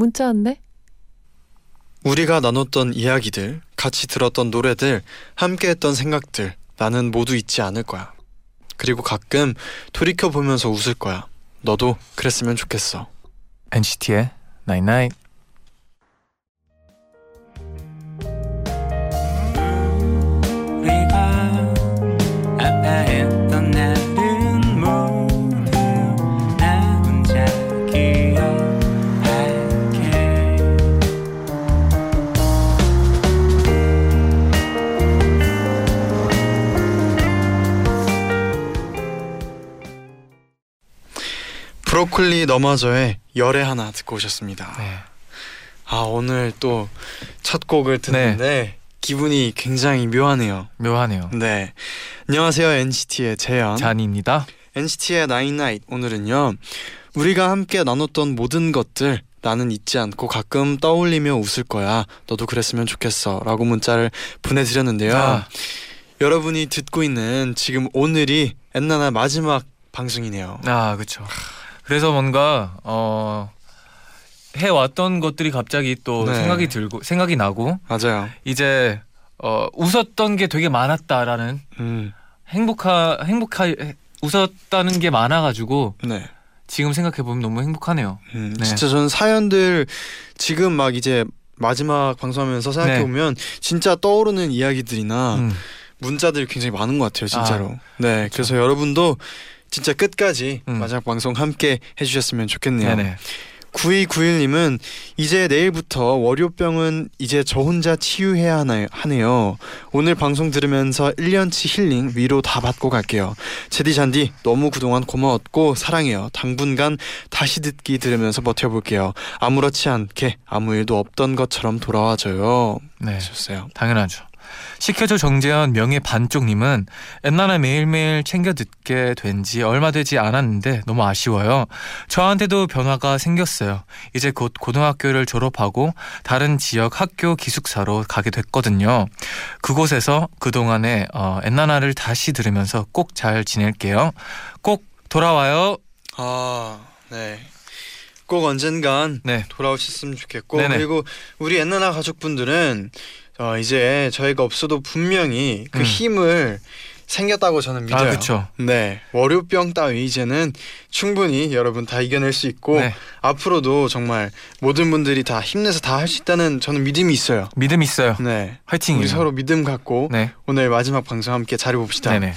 문자 왔네. 우리가 나눴던 이야기들, 같이 들었던 노래들, 함께했던 생각들, 나는 모두 잊지 않을 거야. 그리고 가끔 돌이켜 보면서 웃을 거야. 너도 그랬으면 좋겠어. NCT의 Night Night. 우리가 아파했 브로콜리 너마저의 열애 하나 듣고 오셨습니다. 네. 아 오늘 또 첫 곡을 듣는데 기분이 굉장히 묘하네요. 묘하네요. 네, 안녕하세요 NCT의 재현. 잔입니다. NCT의 나인나잇 오늘은요 우리가 함께 나눴던 모든 것들 나는 잊지 않고 가끔 떠올리며 웃을 거야 너도 그랬으면 좋겠어라고 문자를 보내드렸는데요 아. 여러분이 듣고 있는 지금 오늘이 엔나나 마지막 방송이네요 아, 그렇죠. 그래서 뭔가 어 해왔던 것들이 갑자기 또 네. 생각이 들고 생각이 나고 맞아요 이제 어 웃었던 게 되게 많았다라는 음, 행복하 행복하 웃었다는 게 많아가지고 네. 지금 생각해 보면 너무 행복하네요. 음, 네. 진짜 저는 사연들 지금 막 이제 마지막 방송하면서 생각해 보면 진짜 떠오르는 이야기들이나 네. 음. 문자들이 굉장히 많은 것 같아요, 진짜로. 네, 그래서 여러분도 진짜 끝까지 음. 마지막 방송 함께 해주셨으면 좋겠네요. 네네. 9291님은 이제 내일부터 월요병은 이제 저 혼자 치유해야 하나요, 하네요. 오늘 방송 들으면서 1년치 힐링 위로 다 받고 갈게요. 제디 잔디 너무 그동안 고마웠고 사랑해요. 당분간 다시 듣기 들으면서 버텨볼게요. 아무렇지 않게 아무 일도 없던 것처럼 돌아와줘요. 네. 하셨어요. 당연하죠. 시켜줘 정재현 명예 반쪽님은 엔나나 매일매일 챙겨 듣게 된 지 얼마 되지 않았는데 너무 아쉬워요. 저한테도 변화가 생겼어요. 이제 곧 고등학교를 졸업하고 다른 지역 학교 기숙사로 가게 됐거든요. 그곳에서 그동안에 어, 엔나나를 다시 들으면서 꼭 잘 지낼게요. 꼭 돌아와요. 아, 네. 꼭 언젠간 네. 돌아오셨으면 좋겠고 네네. 그리고 우리 엔나나 가족분들은 어, 이제 저희가 없어도 분명히 그 음. 힘을 생겼다고 저는 믿어요. 아, 그렇죠. 네, 월요병 따위 이제는 충분히 여러분 다 이겨낼 수 있고 네. 앞으로도 정말 모든 분들이 다 힘내서 다 할 수 있다는 저는 믿음이 있어요. 믿음 있어요. 네, 화이팅이에요. 우리 서로 믿음 갖고 네. 오늘 마지막 방송 함께 잘해 봅시다. 네네.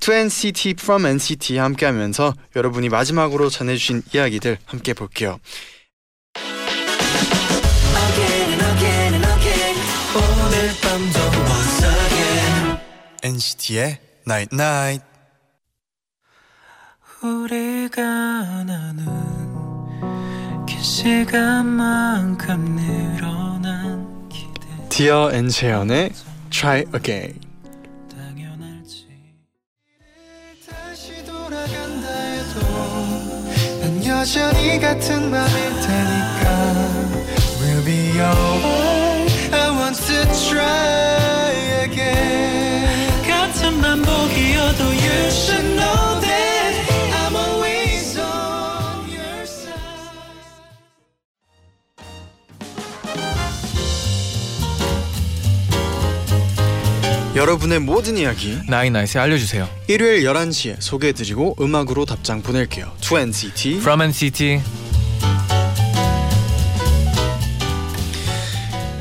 2NCT from NCT 함께하면서 여러분이 마지막으로 전해주신 이야기들 함께 볼게요. NCT의 Night Night. 우리가 나눈 긴 시간만큼 늘어난 기대 Dear 엔채연의 Try Again. 여전히 같은 맘일 테니까 We'll be alright I want to try again 같은 반복이어도 You should know that I'm always on your side 여러분의 모든 이야기 나인나잇에 알려주세요. 일요일 11시에 소개해드리고 음악으로 답장 보낼게요. 2NCT From NCT.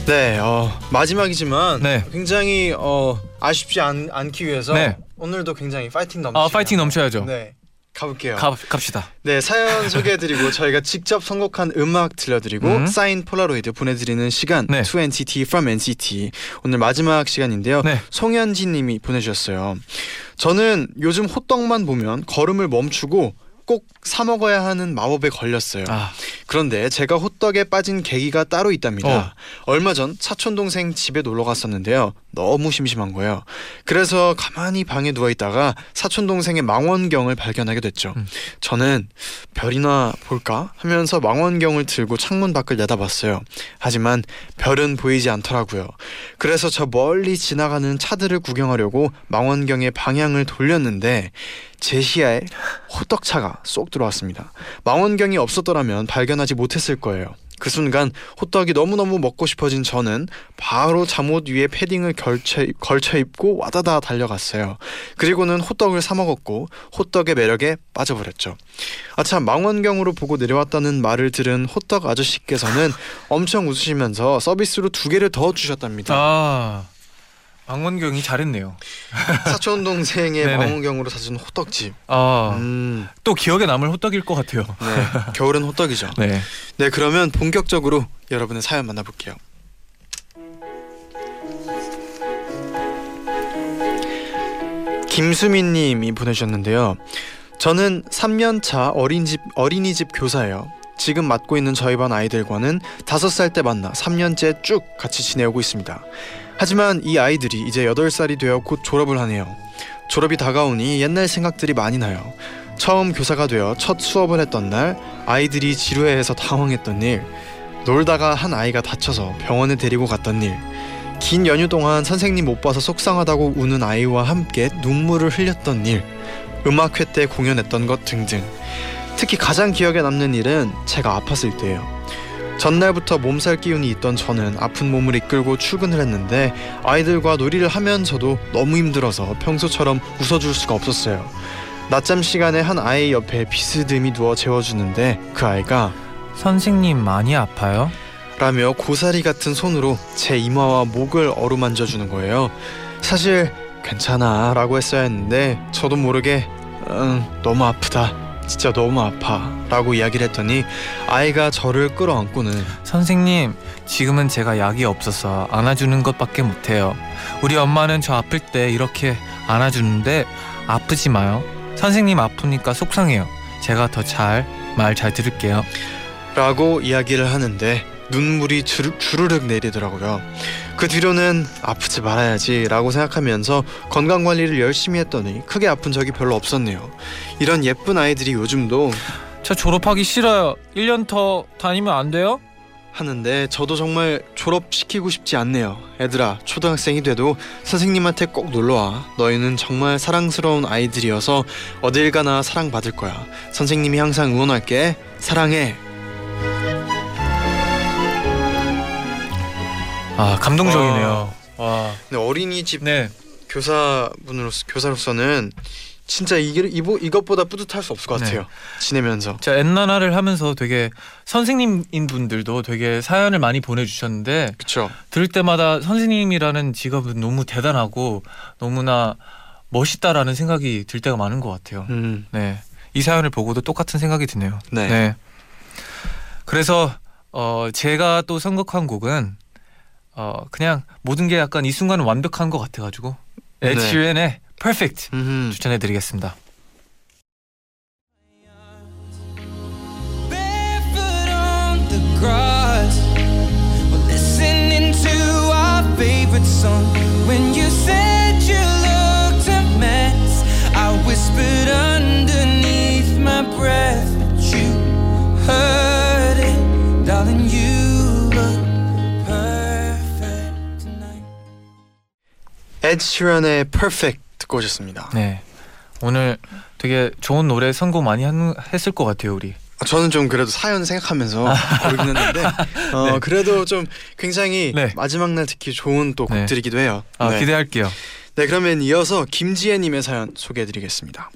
네, 어, 마지막이지만 네. 굉장히 어, 아쉽지 않, 않기 위해서 네. 오늘도 굉장히 파이팅 넘치고 아 파이팅 넘쳐야죠. 네, 가볼게요. 가, 갑시다. 네, 사연 소개해드리고 저희가 직접 선곡한 음악 들려드리고 음. 사인 폴라로이드 보내드리는 시간 네. 2NCT from NCT 오늘 마지막 시간인데요. 네. 송현진님이 보내주셨어요. 저는 요즘 호떡만 보면 걸음을 멈추고 꼭 사 먹어야 하는 마법에 걸렸어요. 아, 그런데 제가 호떡에 빠진 계기가 따로 있답니다. 어. 얼마 전 사촌 동생 집에 놀러 갔었는데요. 너무 심심한 거예요. 그래서 가만히 방에 누워 있다가 사촌 동생의 망원경을 발견하게 됐죠. 음. 저는 별이나 볼까 하면서 망원경을 들고 창문 밖을 내다봤어요. 하지만 별은 보이지 않더라고요. 그래서 저 멀리 지나가는 차들을 구경하려고 망원경의 방향을 돌렸는데 제 시야에 호떡차가 쏙 들어왔습니다. 망원경이 없었더라면 발견하지 못했을 거예요. 그 순간 호떡이 너무너무 먹고 싶어진 저는 바로 잠옷 위에 패딩을 걸쳐, 걸쳐 입고 와다다 달려갔어요. 그리고는 호떡을 사 먹었고 호떡의 매력에 빠져버렸죠. 아참 망원경으로 보고 내려왔다는 말을 들은 호떡 아저씨께서는 엄청 웃으시면서 서비스로 두 개를 더 주셨답니다. 아, 망원경이 잘했네요. 사촌 동생의 네네. 망원경으로 사준 호떡집. 아, 음, 또 기억에 남을 호떡일 것 같아요. 네. 겨울은 호떡이죠. 네. 네, 그러면 본격적으로 여러분의 사연 만나볼게요. 김수민님이 보내주셨는데요. 저는 3년차 어린집 어린이집 교사예요. 지금 맡고 있는 저희 반 아이들과는 5살 때 만나 3년째 쭉 같이 지내오고 있습니다. 하지만 이 아이들이 이제 8살이 되어 곧 졸업을 하네요. 졸업이 다가오니 옛날 생각들이 많이 나요. 처음 교사가 되어 첫 수업을 했던 날 아이들이 지루해해서 당황했던 일, 놀다가 한 아이가 다쳐서 병원에 데리고 갔던 일, 긴 연휴 동안 선생님 못 봐서 속상하다고 우는 아이와 함께 눈물을 흘렸던 일, 음악회 때 공연했던 것 등등. 특히 가장 기억에 남는 일은 제가 아팠을 때예요. 전날부터 몸살 기운이 있던 저는 아픈 몸을 이끌고 출근을 했는데 아이들과 놀이를 하면서도 너무 힘들어서 평소처럼 웃어줄 수가 없었어요. 낮잠 시간에 한 아이 옆에 비스듬히 누워 재워주는데 그 아이가 선생님 많이 아파요? 라며 고사리 같은 손으로 제 이마와 목을 어루만져 주는 거예요. 사실 괜찮아 라고 했어야 했는데 저도 모르게 응 너무 아프다 진짜 너무 아파 라고 이야기를 했더니 아이가 저를 끌어안고는 선생님, 지금은 제가 약이 없어서 안아주는 것밖에 못해요. 우리 엄마는 저 아플 때 이렇게 안아주는데 아프지 마요. 선생님 아프니까 속상해요. 제가 더 잘 말 잘 들을게요. 라고 이야기를 하는데 눈물이 주르, 주르륵 내리더라고요. 그 뒤로는 아프지 말아야지 라고 생각하면서 건강 관리를 열심히 했더니 크게 아픈 적이 별로 없었네요. 이런 예쁜 아이들이 요즘도 저 졸업하기 싫어요. 1년 더 다니면 안 돼요? 하는데 저도 정말 졸업시키고 싶지 않네요. 애들아, 초등학생이 돼도 선생님한테 꼭 놀러와. 너희는 정말 사랑스러운 아이들이어서 어딜 가나 사랑받을 거야. 선생님이 항상 응원할게. 사랑해. 아 감동적이네요. 와. 근데 어린이집 네. 교사분으로서 교사로서는 진짜 이게 이보, 이것보다 뿌듯할 수 없을 것 네. 같아요. 지내면서. 자 엔나나를 하면서 되게 선생님인 분들도 되게 사연을 많이 보내주셨는데 그렇죠. 들을 때마다 선생님이라는 직업은 너무 대단하고 너무나 멋있다라는 생각이 들 때가 많은 것 같아요. 음. 네. 이 사연을 보고도 똑같은 생각이 드네요. 네. 그래서 어 제가 또 선곡한 곡은 어 그냥 모든 게 약간 이 순간은 완벽한 것 같아가지고 네. 에치엔의 Perfect 음. 추천해드리겠습니다. Barefoot on the grass, we're listening to our favorite song. When you said you looked a mess, I whispered 에드 시런의 Perfect 듣고 오셨습니다. 네. 오늘 되게 좋은 노래 선곡 많이 한, 했을 것 같아요 우리. 아, 저는 좀 그래도 사연 생각하면서 고르긴 했는데 어, 네. 그래도 좀 굉장히 네. 마지막 날 듣기 좋은 또 네. 곡들이기도 해요. 아, 네. 기대할게요. 네, 그러면 이어서 김지혜 님의 사연 소개해 드리겠습니다.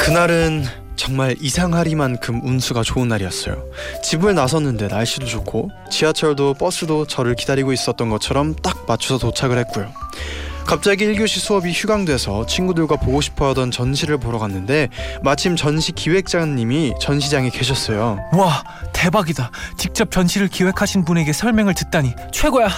그날은 정말 이상하리만큼 운수가 좋은 날이었어요. 집을 나섰는데 날씨도 좋고 지하철도 버스도 저를 기다리고 있었던 것처럼 딱 맞춰서 도착을 했고요. 갑자기 1교시 수업이 휴강돼서 친구들과 보고 싶어 하던 전시를 보러 갔는데 마침 전시 기획자님이 전시장에 계셨어요. 와 대박이다. 직접 전시를 기획하신 분에게 설명을 듣다니 최고야.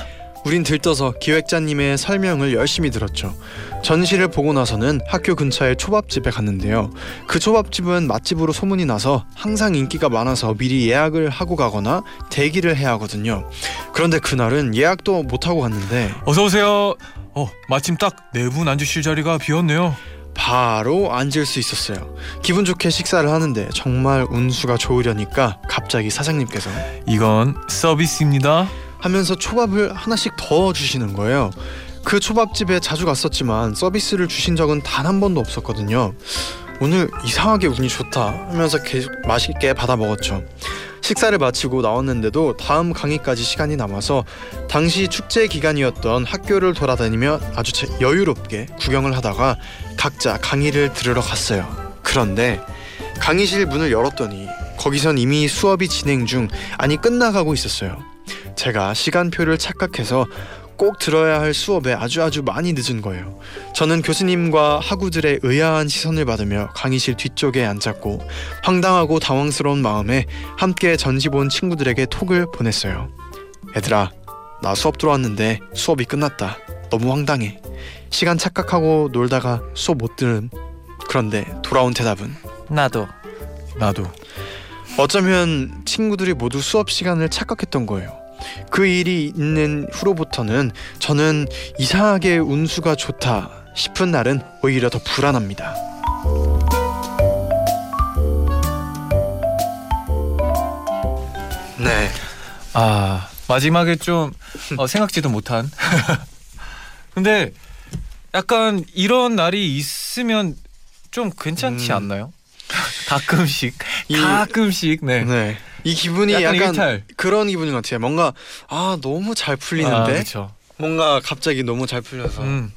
우린 들떠서 기획자님의 설명을 열심히 들었죠. 전시를 보고 나서는 학교 근처의 초밥집에 갔는데요. 그 초밥집은 맛집으로 소문이 나서 항상 인기가 많아서 미리 예약을 하고 가거나 대기를 해야 하거든요. 그런데 그날은 예약도 못 하고 갔는데 어서 오세요. 어 마침 딱 네 분 앉으실 자리가 비었네요. 바로 앉을 수 있었어요. 기분 좋게 식사를 하는데 정말 운수가 좋으려니까 갑자기 사장님께서 이건 서비스입니다. 하면서 초밥을 하나씩 더 주시는 거예요. 그 초밥집에 자주 갔었지만 서비스를 주신 적은 단 한 번도 없었거든요. 오늘 이상하게 운이 좋다 하면서 계속 맛있게 받아 먹었죠. 식사를 마치고 나왔는데도 다음 강의까지 시간이 남아서 당시 축제 기간이었던 학교를 돌아다니며 아주 제- 여유롭게 구경을 하다가 각자 강의를 들으러 갔어요. 그런데 강의실 문을 열었더니 거기선 이미 수업이 진행 중 아니 끝나가고 있었어요. 제가 시간표를 착각해서 꼭 들어야 할 수업에 아주 아주 많이 늦은 거예요. 저는 교수님과 학우들의 의아한 시선을 받으며 강의실 뒤쪽에 앉았고 황당하고 당황스러운 마음에 함께 전시 본 친구들에게 톡을 보냈어요. 얘들아, 나 수업 들어왔는데 수업이 끝났다. 너무 황당해. 시간 착각하고 놀다가 수업 못 들음. 그런데 돌아온 대답은 나도 나도 어쩌면 친구들이 모두 수업 시간을 착각했던 거예요. 그 일이 있는 후로부터는 저는 이상하게 운수가 좋다 싶은 날은 오히려 더 불안합니다. 네, 아 마지막에 좀 어, 생각지도 못한. 근데 약간 이런 날이 있으면 좀 괜찮지 음. 않나요? 가끔씩 이- 가끔씩 네. 네. 이 기분이 약간 약간, 일탈. 그런 기분인 것 같아요. 뭔가 아 너무 잘 아, 풀리는데 그렇죠. 뭔가 갑자기 너무 잘 풀려서 음.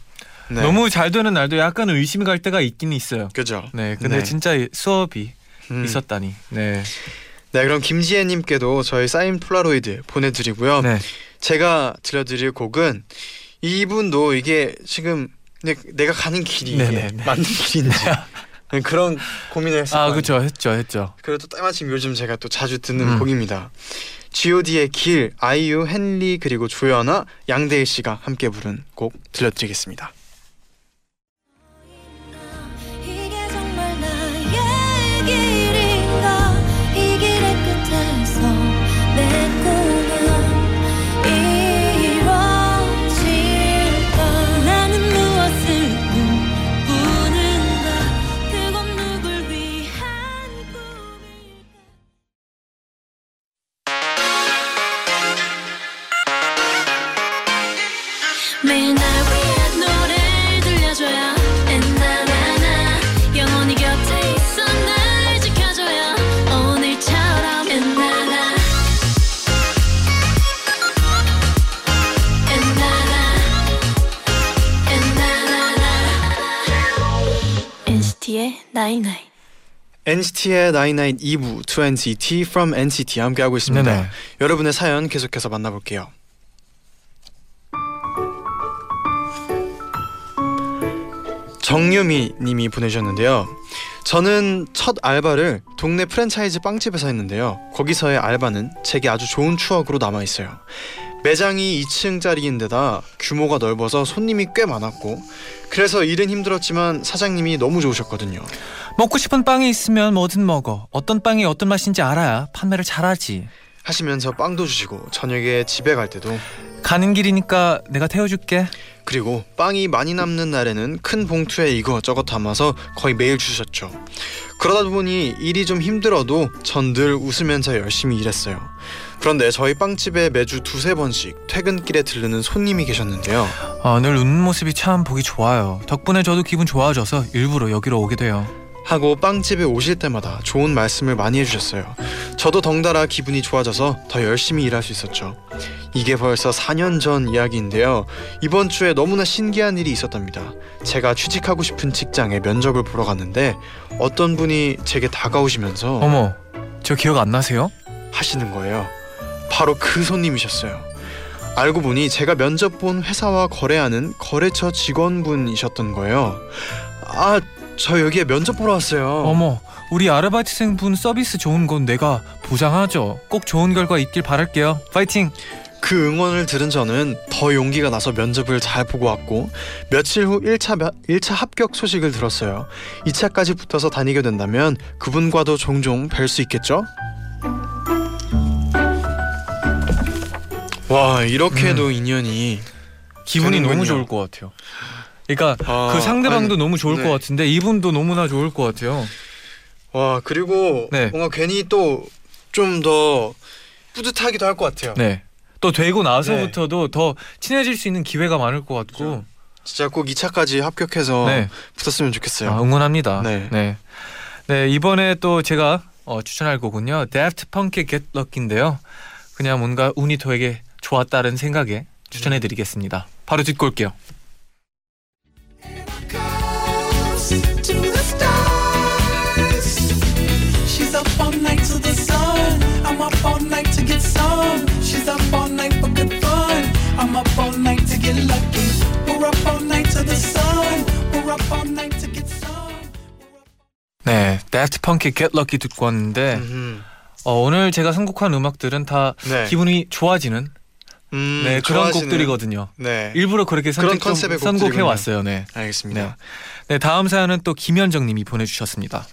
네. 너무 잘 되는 날도 약간 의심이 갈 때가 있긴 있어요. 그죠. 네, 근데 네. 진짜 이 수업이 음. 있었다니. 네, 네, 그럼 김지혜님께도 저희 사인 폴라로이드 보내드리고요. 네, 제가 들려드릴 곡은 이분도 이게 지금 내, 내가 가는 길이 이게 네네네. 맞는 길인지 네, 그런 고민을 했어요. 아 그렇죠, 했죠, 했죠. 그래도 때마침 요즘 제가 또 자주 듣는 음. 곡입니다. G.O.D의 길, 아이유, 헨리 그리고 조연아, 양대일 씨가 함께 부른 곡 들려드리겠습니다. NCT의 night night NCT의 99 2부 2NCT from NCT 함께하고 있습니다. 네네. 여러분의 사연 계속해서 만나볼게요. 정유미 님이 보내주셨는데요. 저는 첫 알바를 동네 프랜차이즈 빵집에서 했는데요. 거기서의 알바는 제게 아주 좋은 추억으로 남아 있어요. 매장이 2층짜리인데다 규모가 넓어서 손님이 꽤 많았고 그래서 일은 힘들었지만 사장님이 너무 좋으셨거든요. 먹고 싶은 빵이 있으면 뭐든 먹어. 어떤 빵이 어떤 맛인지 알아야 판매를 잘하지. 하시면서 빵도 주시고 저녁에 집에 갈 때도 가는 길이니까 내가 태워줄게. 그리고 빵이 많이 남는 날에는 큰 봉투에 이것저것 담아서 거의 매일 주셨죠. 그러다 보니 일이 좀 힘들어도 전 늘 웃으면서 열심히 일했어요. 그런데 저희 빵집에 매주 두세 번씩 퇴근길에 들르는 손님이 계셨는데요. 아, 늘 웃는 모습이 참 보기 좋아요. 덕분에 저도 기분 좋아져서 일부러 여기로 오게 돼요. 하고 빵집에 오실 때마다 좋은 말씀을 많이 해주셨어요. 저도 덩달아 기분이 좋아져서 더 열심히 일할 수 있었죠. 이게 벌써 4년 전 이야기인데요. 이번 주에 너무나 신기한 일이 있었답니다. 제가 취직하고 싶은 직장에 면접을 보러 갔는데 어떤 분이 제게 다가오시면서 어머, 저 기억 안 나세요? 하시는 거예요. 바로 그 손님이셨어요. 알고 보니 제가 면접 본 회사와 거래하는 거래처 직원분이셨던 거예요. 아, 저 여기에 면접 보러 왔어요. 어머, 우리 아르바이트생 분 서비스 좋은 건 내가 보장하죠. 꼭 좋은 결과 있길 바랄게요. 파이팅. 그 응원을 들은 저는 더 용기가 나서 면접을 잘 보고 왔고 며칠 후 1차, 1차 합격 소식을 들었어요. 2차까지 붙어서 다니게 된다면 그분과도 종종 뵐 수 있겠죠? 와 이렇게도 인연이 기분이 되는군요. 너무 좋을 것 같아요. 그러니까 아, 그 상대방도 아니, 너무 좋을 네. 것 같은데 이분도 너무나 좋을 것 같아요. 와 그리고 네. 뭔가 괜히 또 좀 더 뿌듯하기도 할 것 같아요. 네. 또 되고 나서부터도 더 친해질 수 있는 기회가 많을 것 같고. 진짜 꼭 2차까지 합격해서 네. 붙었으면 좋겠어요. 아, 응원합니다. 네. 네. 네, 이번에 또 제가 어, 추천할 곡은요. Daft Punk의 Get Lucky인데요. 그냥 뭔가 운이 되게 좋았다는 생각에 추천해 드리겠습니다. 바로 듣고 올게요. 네, Daft Punk의 Get Lucky 듣고 왔는데. 어, 오늘 제가 선곡한 음악들은 다 네. 기분이 좋아지는 음, 네, 그런 좋아하시는- 곡들이거든요. 네. 일부러 그렇게 그런 선택 컨셉의 선곡해. 왔어요. 네. 알겠습니다. 네. 네, 다음 사연은 또 김현정 님이 보내 주셨습니다.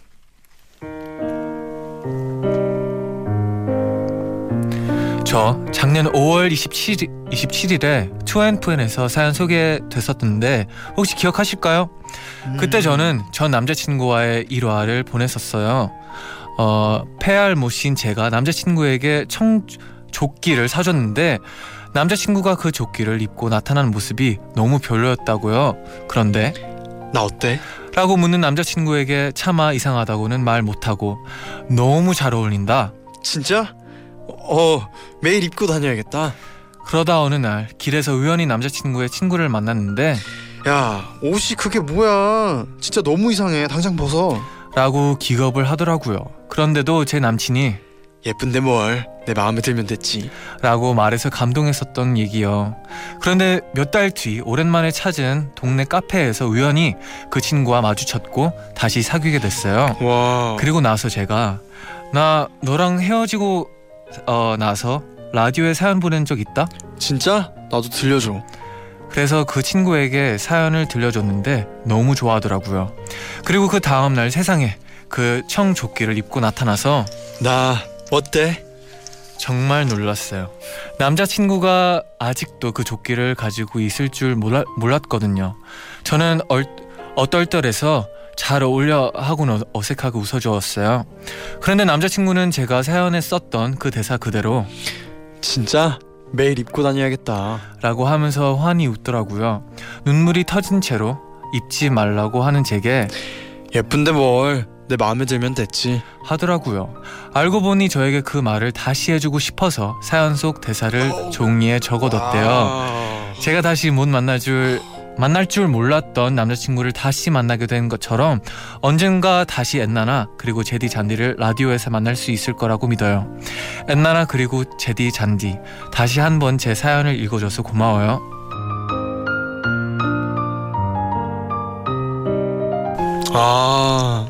저 작년 5월 27일, 27일에 2NFN에서 사연 소개됐었는데 혹시 기억하실까요? 그때 저는 전 남자친구와의 일화를 보냈었어요. 어, 폐알 모신 제가 남자친구에게 청 조끼를 사줬는데 남자친구가 그 조끼를 입고 나타나는 모습이 너무 별로였다고요. 그런데 나 어때? 라고 묻는 남자친구에게 차마 이상하다고는 말 못하고 너무 잘 어울린다. 진짜? 어 매일 입고 다녀야겠다. 그러다 어느 날 길에서 우연히 남자친구의 친구를 만났는데 야 옷이 그게 뭐야? 진짜 너무 이상해. 당장 벗어. 라고 기겁을 하더라고요. 그런데도 제 남친이 예쁜데 뭘? 내 마음에 들면 됐지. 라고 말해서 감동했었던 얘기요. 그런데 몇 달 뒤 오랜만에 찾은 동네 카페에서 우연히 그 친구와 마주쳤고 다시 사귀게 됐어요. 와. 그리고 나서 제가 나 너랑 헤어지고 어, 나서 라디오에 사연 보낸 적 있다? 진짜? 나도 들려줘. 그래서 그 친구에게 사연을 들려줬는데 너무 좋아하더라고요. 그리고 그 다음 날 세상에 그 청조끼를 입고 나타나서 나 어때? 정말 놀랐어요. 남자친구가 아직도 그 조끼를 가지고 있을 줄 몰라, 몰랐거든요. 저는 얼, 어떨떨해서 잘 어울려 하고는 어색하게 웃어주었어요. 그런데 남자친구는 제가 사연에 썼던 그 대사 그대로 진짜? 매일 입고 다녀야겠다. 라고 하면서 환히 웃더라고요. 눈물이 터진 채로 입지 말라고 하는 제게 예쁜데 뭘? 내 마음에 들면 됐지. 하더라고요. 알고 보니 저에게 그 말을 다시 해주고 싶어서 사연 속 대사를 종이에 적어뒀대요. 아. 제가 다시 못 만날 줄 만날 줄 몰랐던 남자친구를 다시 만나게 된 것처럼 언젠가 다시 엔나나 그리고 제디 잔디를 라디오에서 만날 수 있을 거라고 믿어요. 엔나나 그리고 제디 잔디 다시 한 번 제 사연을 읽어줘서 고마워요. 아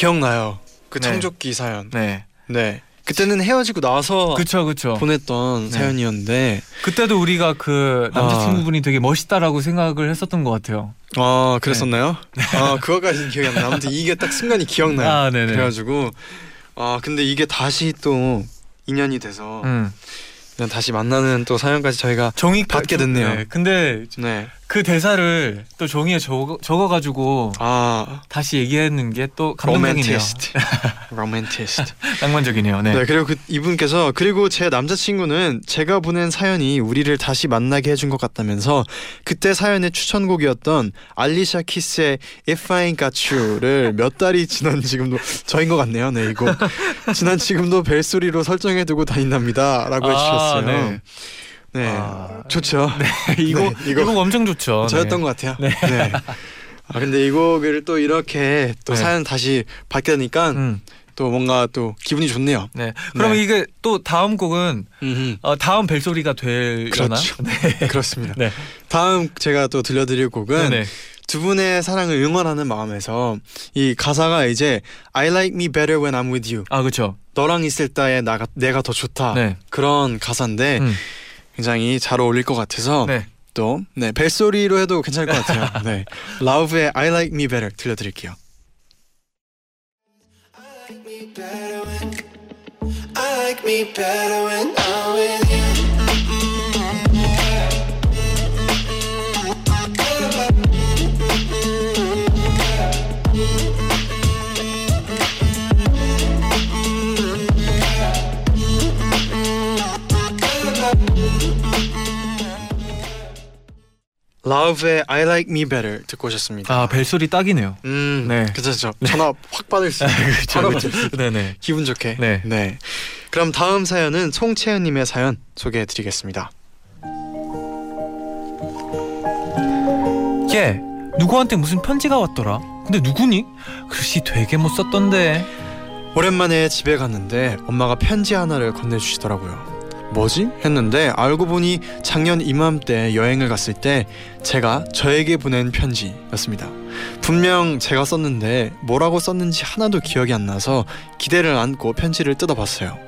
기억나요. 그 네. 청조기 사연. 네, 네. 그때는 헤어지고 나서 그쵸 그쵸. 보냈던 네. 사연이었는데 그때도 우리가 그 남자친구분이 되게 멋있다라고 생각을 했었던 것 같아요. 아 그랬었나요? 아 그거까지는 기억이 안 나. 아무튼 이게 딱 순간이 기억나요. 아. 그래가지고 아 근데 이게 다시 또 인연이 돼서 음. 그냥 다시 만나는 또 사연까지 저희가 종이 받게 됐네요. 네, 근데 네. 그 대사를 또 종이에 적어, 적어가지고 아 다시 얘기하는 게 또 감동적이네요. 로맨티스트. 로맨티스트. 낭만적이네요. 네. 네. 그리고 그 이분께서 그리고 제 남자친구는 제가 보낸 사연이 우리를 다시 만나게 해준 것 같다면서 그때 사연의 추천곡이었던 알리샤 키스의 If I Ain't Got You를 몇 달이 지난 지금도 저인 것 같네요. 네 이거 지난 지금도 벨소리로 설정해두고 다닌답니다라고 아, 해주셨어요. 네. 네, 아, 좋죠. 이거 네, 이거 이거 엄청 좋죠. 저였던 네. 것 같아요. 네. 아 근데 이 곡을 또 이렇게 또 네. 사연 다시 받게 되니까 음, 또 뭔가 또 기분이 좋네요. 네. 그러면 네. 이게 또 다음 곡은. 어, 다음 벨소리가 되려나? 그렇죠. 네. 그렇습니다. 네. 다음 제가 또 들려드릴 곡은 네네. 두 분의 사랑을 응원하는 마음에서 이 가사가 이제 I like me better when I'm with you. 아 그렇죠. 너랑 있을 때에 나가 내가 더 좋다. 네. 그런 가사인데 음. 굉장히 잘 어울릴 것 같아서 네. 또 네, 벨소리로 해도 괜찮을 것 같아요. 네. 라우브의 I Like Me Better 들려드릴게요. me better when I like me better when I'm with you. 라우브의 I Like Me Better 듣고 오셨습니다. 아 벨소리 딱이네요. 음, 네. 괜찮죠. 전화 확 받을 수 있는 받을 수 있는 네네. 기분 좋게. 네. 그럼 다음 사연은 송채연님의 사연 소개해드리겠습니다. 얘 누구한테 무슨 편지가 왔더라. 근데 누구니? 글씨 되게 못 썼던데. 오랜만에 집에 갔는데 엄마가 편지 하나를 건네주시더라고요. 뭐지? 했는데 알고 보니 작년 이맘때 여행을 갔을 때 제가 저에게 보낸 편지였습니다. 분명 제가 썼는데 뭐라고 썼는지 하나도 기억이 안 나서 기대를 안고 편지를 뜯어봤어요.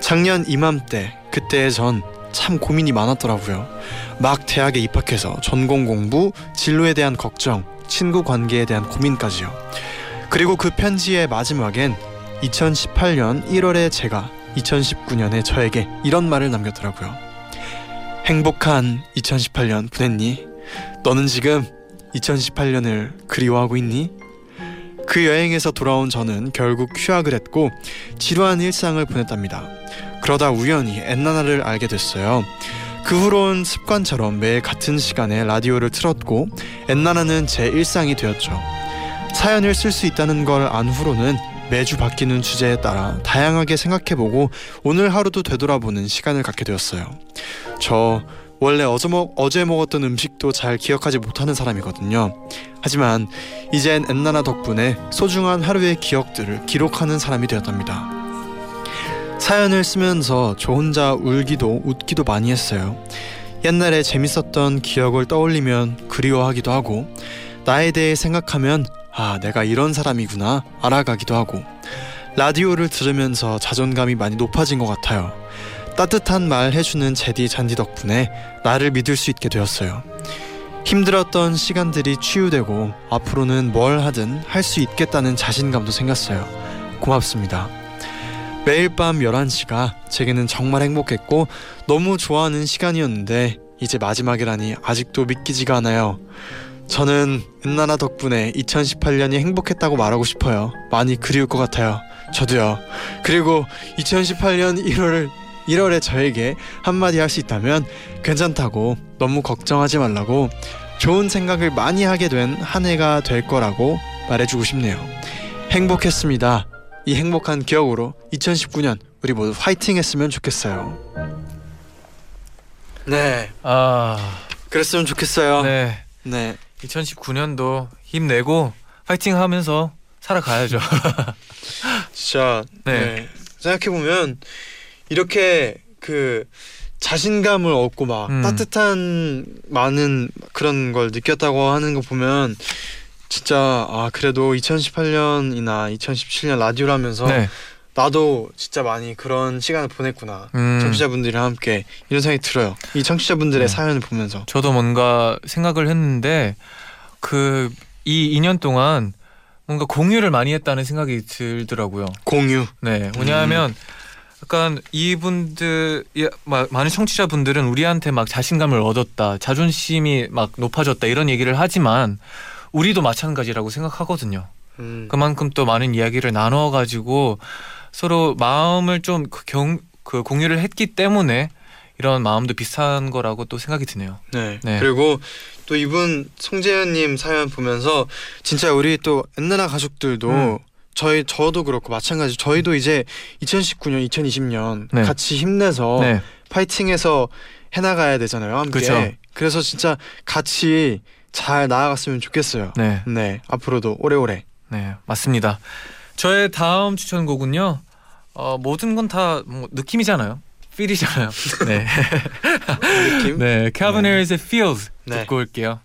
작년 이맘때 그때 전참 고민이 많았더라고요. 막 대학에 입학해서 전공 공부, 진로에 대한 걱정, 친구 관계에 대한 고민까지요. 그리고 그 편지의 마지막엔 2018년 1월에 제가 2019년에 저에게 이런 말을 남겼더라고요. 행복한 2018년 보냈니? 너는 지금 2018년을 그리워하고 있니? 그 여행에서 돌아온 저는 결국 휴학을 했고 지루한 일상을 보냈답니다. 그러다 우연히 엔나나를 알게 됐어요. 그 후론 습관처럼 매일 같은 시간에 라디오를 틀었고 엔나나는 제 일상이 되었죠. 사연을 쓸 수 있다는 걸 안 후로는 매주 바뀌는 주제에 따라 다양하게 생각해보고 오늘 하루도 되돌아보는 시간을 갖게 되었어요. 저 원래 어제, 먹, 어제 먹었던 음식도 잘 기억하지 못하는 사람이거든요. 하지만 이젠 엔나나 덕분에 소중한 하루의 기억들을 기록하는 사람이 되었답니다. 사연을 쓰면서 저 혼자 울기도 웃기도 많이 했어요. 옛날에 재밌었던 기억을 떠올리면 그리워하기도 하고 나에 대해 생각하면 아 내가 이런 사람이구나 알아가기도 하고 라디오를 들으면서 자존감이 많이 높아진 것 같아요. 따뜻한 말 해주는 제디 잔디 덕분에 나를 믿을 수 있게 되었어요. 힘들었던 시간들이 치유되고 앞으로는 뭘 하든 할 수 있겠다는 자신감도 생겼어요. 고맙습니다. 매일 밤 11시가 제게는 정말 행복했고 너무 좋아하는 시간이었는데 이제 마지막이라니 아직도 믿기지가 않아요. 저는 은나나 덕분에 2018년이 행복했다고 말하고 싶어요. 많이 그리울 것 같아요. 저도요. 그리고 2018년 1월 1월에 저에게 한마디 할 수 있다면 괜찮다고 너무 걱정하지 말라고 좋은 생각을 많이 하게 된 한 해가 될 거라고 말해주고 싶네요. 행복했습니다. 이 행복한 기억으로 2019년 우리 모두 화이팅 했으면 좋겠어요. 네, 아, 그랬으면 좋겠어요. 네. 네. 2019년도 힘내고 파이팅 하면서 살아가야죠. 진짜 네. 네. 생각해 보면 이렇게 그 자신감을 얻고 막 음. 따뜻한 많은 그런 걸 느꼈다고 하는 거 보면 진짜 아 그래도 2018년이나 2017년 라디오를 하면서 네. 나도 진짜 많이 그런 시간을 보냈구나 음, 청취자분들이랑 함께 이런 생각이 들어요 이 청취자분들의 네. 사연을 보면서 저도 뭔가 생각을 했는데 그 이 2년 동안 뭔가 공유를 많이 했다는 생각이 들더라고요. 공유 네, 왜냐하면 약간 이분들 많은 청취자분들은 우리한테 막 자신감을 얻었다, 자존심이 막 높아졌다 이런 얘기를 하지만 우리도 마찬가지라고 생각하거든요. 음. 그만큼 또 많은 이야기를 나눠 가지고 서로 마음을 좀그 경, 그 공유를 했기 때문에 이런 마음도 비슷한 거라고 또 생각이 드네요. 네. 네. 그리고 또 이분 송재현님 사연 보면서 진짜 우리 또 엔나나 가족들도 음. 저희 저도 그렇고 마찬가지 저희도 이제 2019년 2020년 네. 같이 힘내서 네, 파이팅해서 해나가야 되잖아요 함께 그쵸. 그래서 진짜 같이 잘 나아갔으면 좋겠어요 네, 네 앞으로도 오래오래 네, 맞습니다. 저의 다음 추천곡은요. 어, 모든 건 다 뭐 느낌이잖아요. 필이잖아요. 네, 느낌 네, 네. Harris의 Feels 네. 듣고 올게요.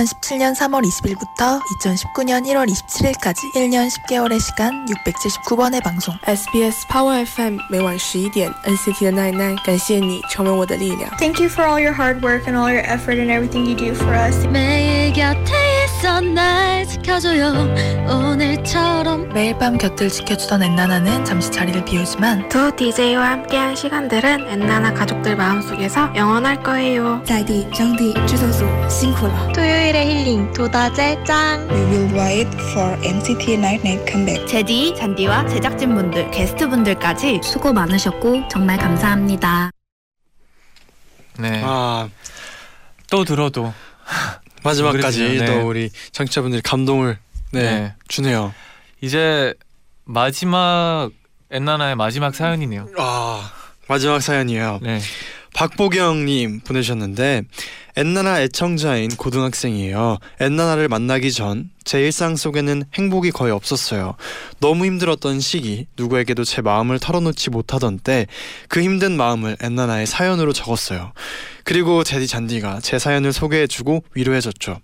2017년 3월 20일부터 2019년 1월 27일까지 1년 10개월의 시간 679번의 방송. SBS Power FM 每晚十一点，NCT 的奈奈，感谢你成为我的力量。 Thank you for all your hard work and all your effort and everything you do for us. 매일 곁에 있어 날 지켜줘요 오늘처럼 매일 밤 곁을 지켜주던 엔나나는 잠시 자리를 비우지만 두 DJ와 함께한 시간들은 엔나나 가족들 마음속에서 영원할 거예요. 在地张地制作组辛苦了。 토요일의 힐링 도다제 짱. We will wait for NCT Night Night comeback. 제디, 잔디와 제작진분들, 게스트분들까지 수고 많으셨고 정말 감사합니다. 네. 아 또 들어도 마지막까지. 네. 또 우리 청취자분들이 감동을 네, 네. 주네요. 이제 마지막 엔나나의 마지막 사연이네요. 아 마지막 사연이에요. 네. 박보경님 보내주셨는데 엔나나 애청자인 고등학생이에요. 엔나나를 만나기 전 제 일상 속에는 행복이 거의 없었어요. 너무 힘들었던 시기, 누구에게도 제 마음을 털어놓지 못하던 때 그 힘든 마음을 엔나나의 사연으로 적었어요. 그리고 제디 잔디가 제 사연을 소개해주고 위로해줬죠.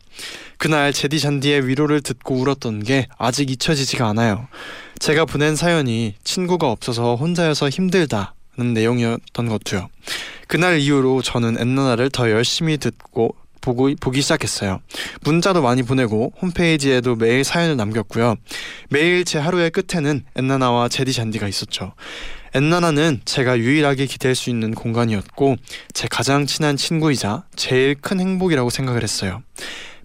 그날 제디 잔디의 위로를 듣고 울었던 게 아직 잊혀지지가 않아요. 제가 보낸 사연이 친구가 없어서 혼자여서 힘들다는 내용이었던 것도요. 그날 이후로 저는 엔나나를 더 열심히 듣고 보고 보기 시작했어요. 문자도 많이 보내고 홈페이지에도 매일 사연을 남겼고요. 매일 제 하루의 끝에는 엔나나와 제디 잔디가 있었죠. 엔나나는 제가 유일하게 기댈 수 있는 공간이었고 제 가장 친한 친구이자 제일 큰 행복이라고 생각을 했어요.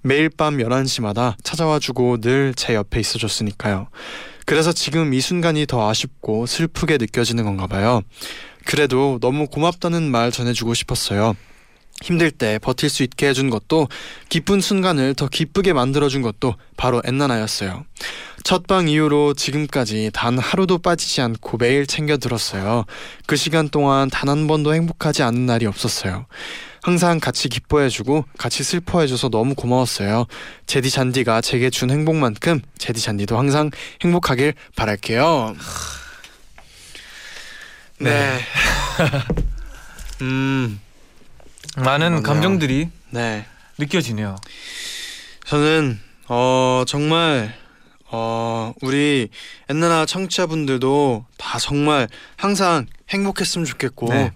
매일 밤 11시마다 찾아와 주고 늘 제 옆에 있어 줬으니까요. 그래서 지금 이 순간이 더 아쉽고 슬프게 느껴지는 건가 봐요. 그래도 너무 고맙다는 말 전해주고 싶었어요. 힘들 때 버틸 수 있게 해준 것도 기쁜 순간을 더 기쁘게 만들어준 것도 바로 엔나나였어요. 첫 방 이후로 지금까지 단 하루도 빠지지 않고 매일 챙겨 들었어요. 그 시간 동안 단 한 번도 행복하지 않은 날이 없었어요. 항상 같이 기뻐해주고 같이 슬퍼해줘서 너무 고마웠어요. 제디 잔디가 제게 준 행복만큼 제디 잔디도 항상 행복하길 바랄게요. 네. 음, 많은 맞아요. 감정들이 네. 느껴지네요. 저는 어 정말 어 우리 엔나나 청취자분들도 다 정말 항상 행복했으면 좋겠고 네.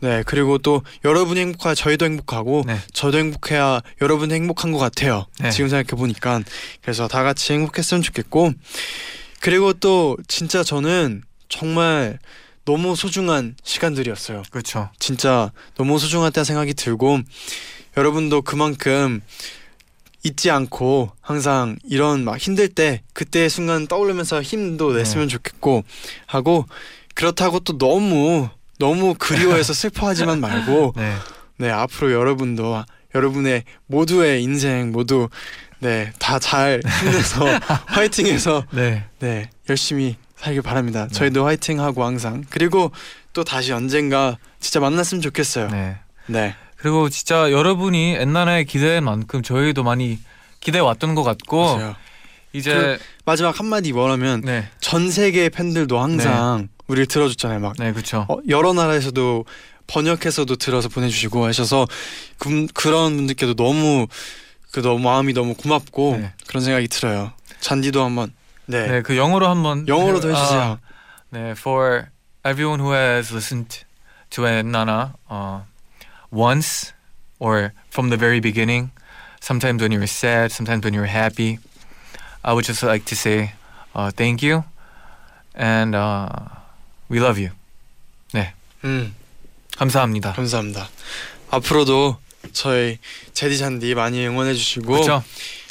네. 그리고 또 여러분이 행복해야 저희도 행복하고 네. 저도 행복해야 여러분 행복한 것 같아요. 네. 지금 생각해 보니까 그래서 다 같이 행복했으면 좋겠고 그리고 또 진짜 저는 정말 너무 소중한 시간들이었어요. 그렇죠. 진짜 너무 소중하다 생각이 들고 여러분도 그만큼 잊지 않고 항상 이런 막 힘들 때 그때의 순간 떠올리면서 힘도 냈으면 좋겠고 하고 그렇다고 또 너무 너무 그리워해서 슬퍼하지만 말고 네. 네 앞으로 여러분도 여러분의 모두의 인생 모두 네 다 잘 힘내서 화이팅해서 네. 네 열심히 살길 바랍니다. 네. 저희도 화이팅하고 항상 그리고 또 다시 언젠가 진짜 만났으면 좋겠어요. 네. 네. 그리고 진짜 여러분이 엔나나의 기대한 만큼 저희도 많이 기대해 왔던 것 같고 맞아요. 이제 마지막 한마디 뭐라면 네. 전 세계 팬들도 항상 우리를 들어줬잖아요. 막 네, 그렇죠. 어, 여러 나라에서도 번역해서도 들어서 보내주시고 하셔서 그, 그런 분들께도 너무 그 너무 마음이 너무 고맙고 네. 그런 생각이 들어요. 잔디도 한번 네, 네, 그 영어로 한번 영어로도 아, 해주세요. 네, for everyone who has listened to Nana uh, once or from the very beginning, sometimes when you're sad, sometimes when you're happy, I would just like to say uh, thank you and uh, we love you. 네, 음 감사합니다. 감사합니다. 앞으로도 저희 제디 잔디 많이 응원해 주시고 그렇죠?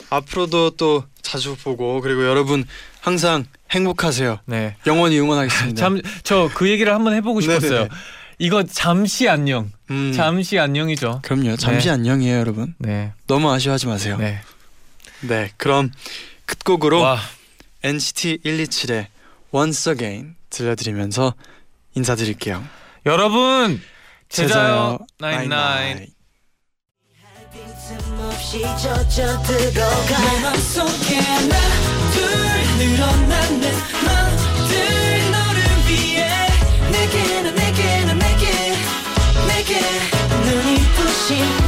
앞으로도 또 자주 보고 그리고 여러분 항상 행복하세요. 네. 영원히 응원하겠습니다. 참 저 그 얘기를 한번 해보고 싶었어요. 네네네. 이거 잠시 안녕, 음, 잠시 안녕이죠. 그럼요. 잠시 네. 안녕이에요, 여러분. 네, 너무 아쉬워하지 마세요. 네. 네, 그럼 끝곡으로 와, NCT 127의 Once Again 들려드리면서 인사드릴게요. 여러분 제자요 나인 나인나인. 틈없이 젖어 들어가 내 맘속에 하나 둘 늘어나는 맘들 너를 위해 내게 난 내게 난 내게 내게 눈이 부신